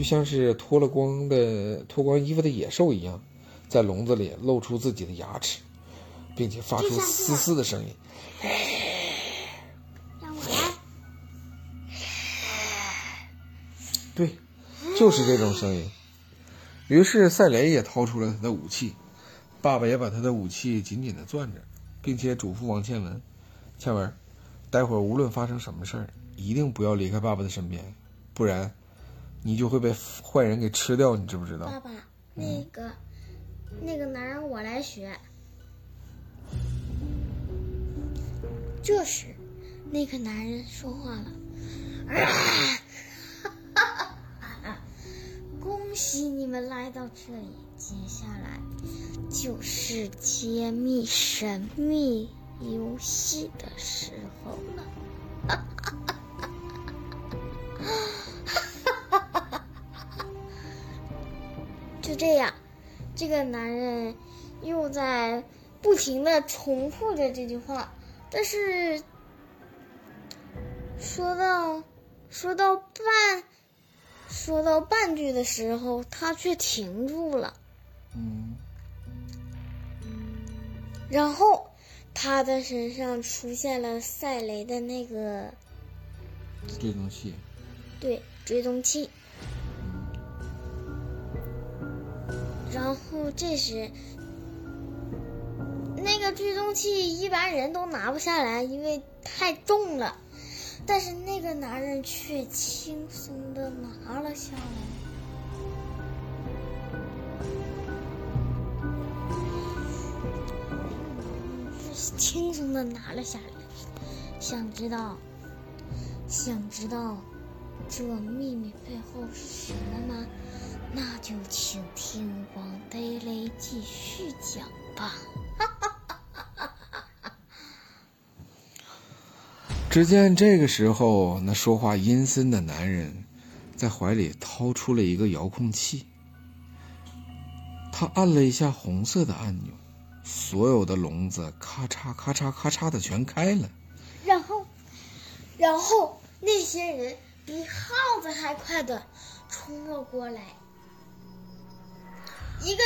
就像是脱了光的脱光衣服的野兽一样，在笼子里露出自己的牙齿，并且发出嘶嘶的声音。让我来。对，就是这种声音。于是赛雷也掏出了他的武器，爸爸也把他的武器紧紧的攥着，并且嘱咐王倩文：“倩文，待会儿无论发生什么事儿，一定不要离开爸爸的身边，不然你就会被坏人给吃掉，你知不知道？”爸爸，那个、那个男人我来学。这时，那个男人说话了：“ 恭喜你们来到这里，接下来就是揭秘神秘游戏的时候了。”这样，这个男人又在不停的重复着这句话，但是说到说到半说到半句的时候，他却停住了。嗯，然后他的身上出现了赛雷的那个追踪器。对追踪器。然后这时，那个追踪器一般人都拿不下来，因为太重了。但是那个男人却轻松的拿了下来。轻松的拿了下来。想知道，想知道这秘密背后是什么吗？那就请继续讲吧。只见这个时候，那说话阴森的男人在怀里掏出了一个遥控器，他按了一下红色的按钮，所有的笼子咔嚓咔嚓咔嚓的全开了。然后，然后那些人比耗子还快的冲了过来。一个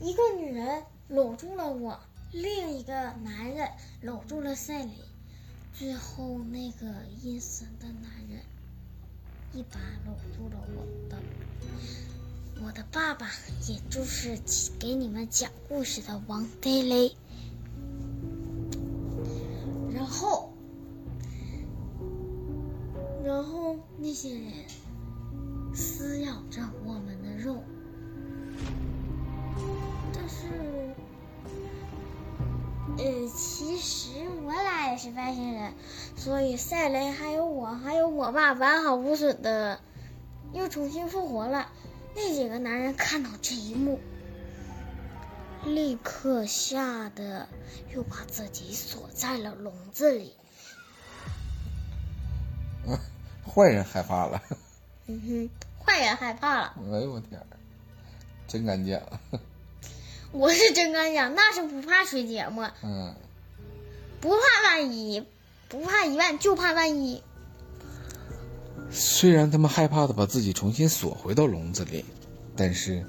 一个女人搂住了我，另一个男人搂住了赛雷，最后那个阴森的男人一把搂住了我的我的爸爸，也就是给你们讲故事的王呆雷。然后，然后那些人所以赛雷还有我还有我爸完好无损的又重新复活了。那几个男人看到这一幕，立刻吓得又把自己锁在了笼子里。坏人害怕了。嗯哼，坏人害怕了。哎呦我天，真敢讲。我是真敢讲，那是不怕水节目。嗯。不怕万一，不怕一万，就怕万一。虽然他们害怕的把自己重新锁回到笼子里，但是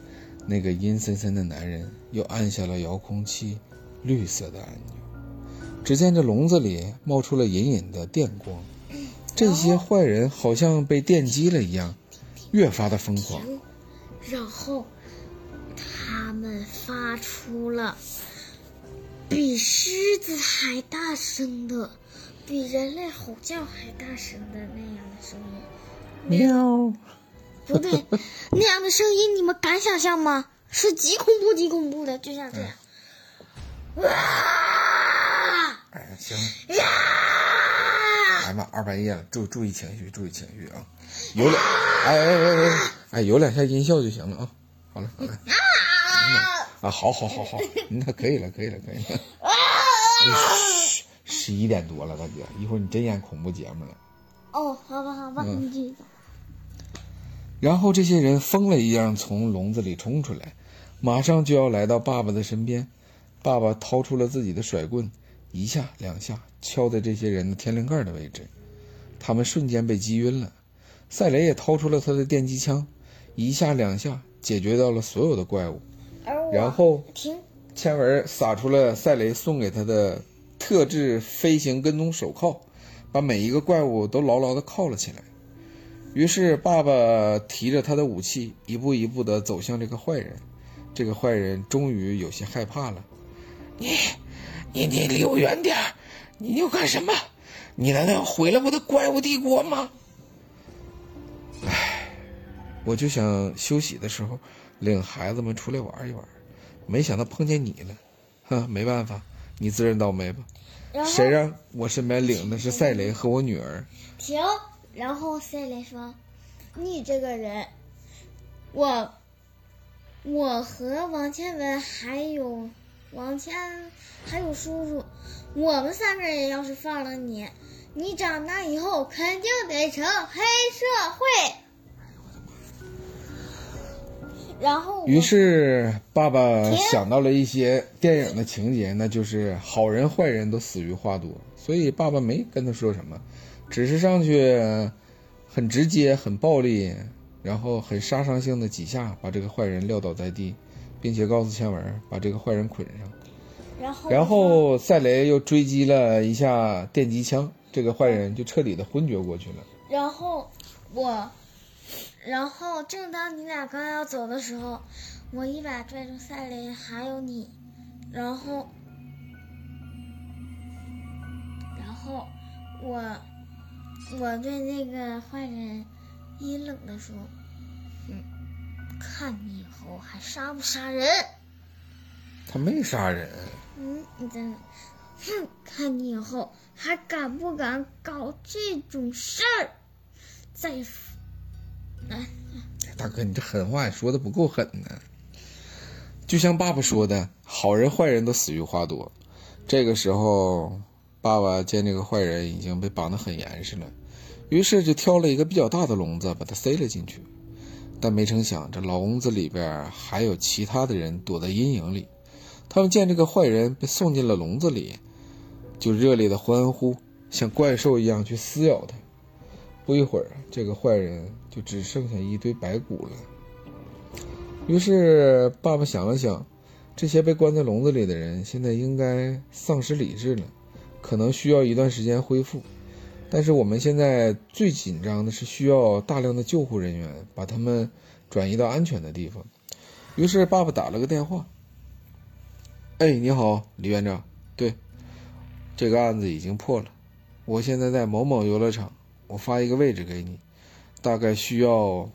那个阴森森的男人又按下了遥控器绿色的按钮。只见这笼子里冒出了隐隐的电光，这些坏人好像被电击了一样，越发的疯狂。然后他们发出了比狮子还大声的。比人类吼叫还大声的那样的声音，喵！不对，那样的声音你们敢想象吗？是极恐怖、极恐怖的，就像这样。哇！哎，行。呀！哎妈，二半夜了，注注意情绪，注意情绪啊！有两，哎哎哎哎，哎，有两下音效就行了啊！好了好了。啊！好好好好，那可以了，可以了，可以了。嘘。十一点多了，大姐，一会儿你真演恐怖节目了。哦，好吧，好吧，嗯、你继续。然后这些人疯了一样从笼子里冲出来，马上就要来到爸爸的身边。爸爸掏出了自己的甩棍，一下两下敲在这些人的天灵盖的位置，他们瞬间被击晕了。赛雷也掏出了他的电击枪，一下两下解决掉了所有的怪物。然后停，千文撒出了赛雷送给他的特制飞行跟踪手铐，把每一个怪物都牢牢地铐了起来。于是，爸爸提着他的武器，一步一步地走向这个坏人。这个坏人终于有些害怕了。你，你，你离我远点！你要干什么？你难道要毁了我的怪物帝国吗？唉，我就想休息的时候领孩子们出来玩一玩，没想到碰见你了，哼，没办法，你自认倒霉吧。谁让我身边领的是赛雷和我女儿？停。然后赛雷说：“你这个人，我，我和王倩文还有王倩还有叔叔，我们三个人要是放了你，你长大以后肯定得成黑社会。”然后于是爸爸想到了一些电影的情节，那就是好人坏人都死于话多，所以爸爸没跟他说什么，只是上去很直接、很暴力，然后很杀伤性的几下把这个坏人撂倒在地，并且告诉千文把这个坏人捆上。然后然后赛雷又追击了一下电击枪，这个坏人就彻底的昏厥过去了。然后我，然后正当你俩刚要走的时候，我一把拽住赛琳，还有你，然后，然后我，我对那个坏人阴冷的说：“嗯，看你以后还杀不杀人？他没杀人，嗯，你在哪？哼，看你以后还敢不敢搞这种事儿？再，哎。”大哥，你这狠话也说的不够狠呢。就像爸爸说的，好人坏人都死于话多。这个时候，爸爸见这个坏人已经被绑得很严实了，于是就挑了一个比较大的笼子，把他塞了进去。但没成想，这笼子里边还有其他的人躲在阴影里。他们见这个坏人被送进了笼子里，就热烈的欢呼，像怪兽一样去撕咬他。不一会儿，这个坏人就只剩下一堆白骨了。于是爸爸想了想，这些被关在笼子里的人现在应该丧失理智了，可能需要一段时间恢复。但是我们现在最紧张的是需要大量的救护人员把他们转移到安全的地方。于是爸爸打了个电话：“哎，你好，李院长。对，这个案子已经破了，我现在在某某游乐场。”我发一个位置给你，大概需要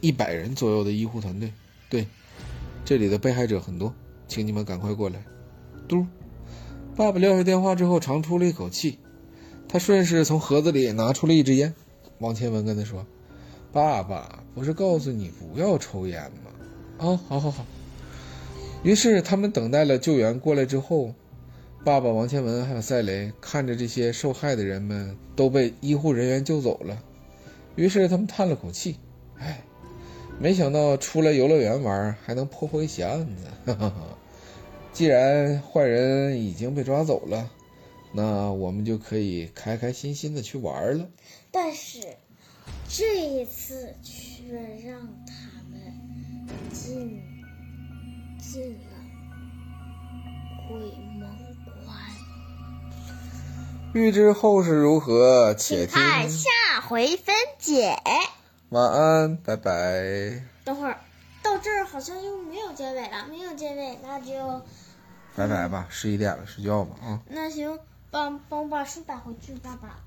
一百人左右的医护团队。对，这里的被害者很多，请你们赶快过来。嘟，爸爸撂下电话之后，长出了一口气。他顺势从盒子里拿出了一支烟。王千文跟他说：“爸爸不是告诉你不要抽烟吗？”啊，好好好。于是他们等待了救援过来之后。爸爸王千文还有赛雷看着这些受害的人们都被医护人员救走了，于是他们叹了口气：“哎，没想到出来游乐园玩还能破获一起案子。哈哈哈，既然坏人已经被抓走了，那我们就可以开开心心的去玩了。但是这一次却让他们进进了鬼门。欲知后事如何，且听下回分解。晚安，拜拜。等会儿，到这儿好像又没有结尾了，没有结尾，那就拜拜吧，十一点了，睡觉吧啊。那行，帮帮我把书打回去，爸爸。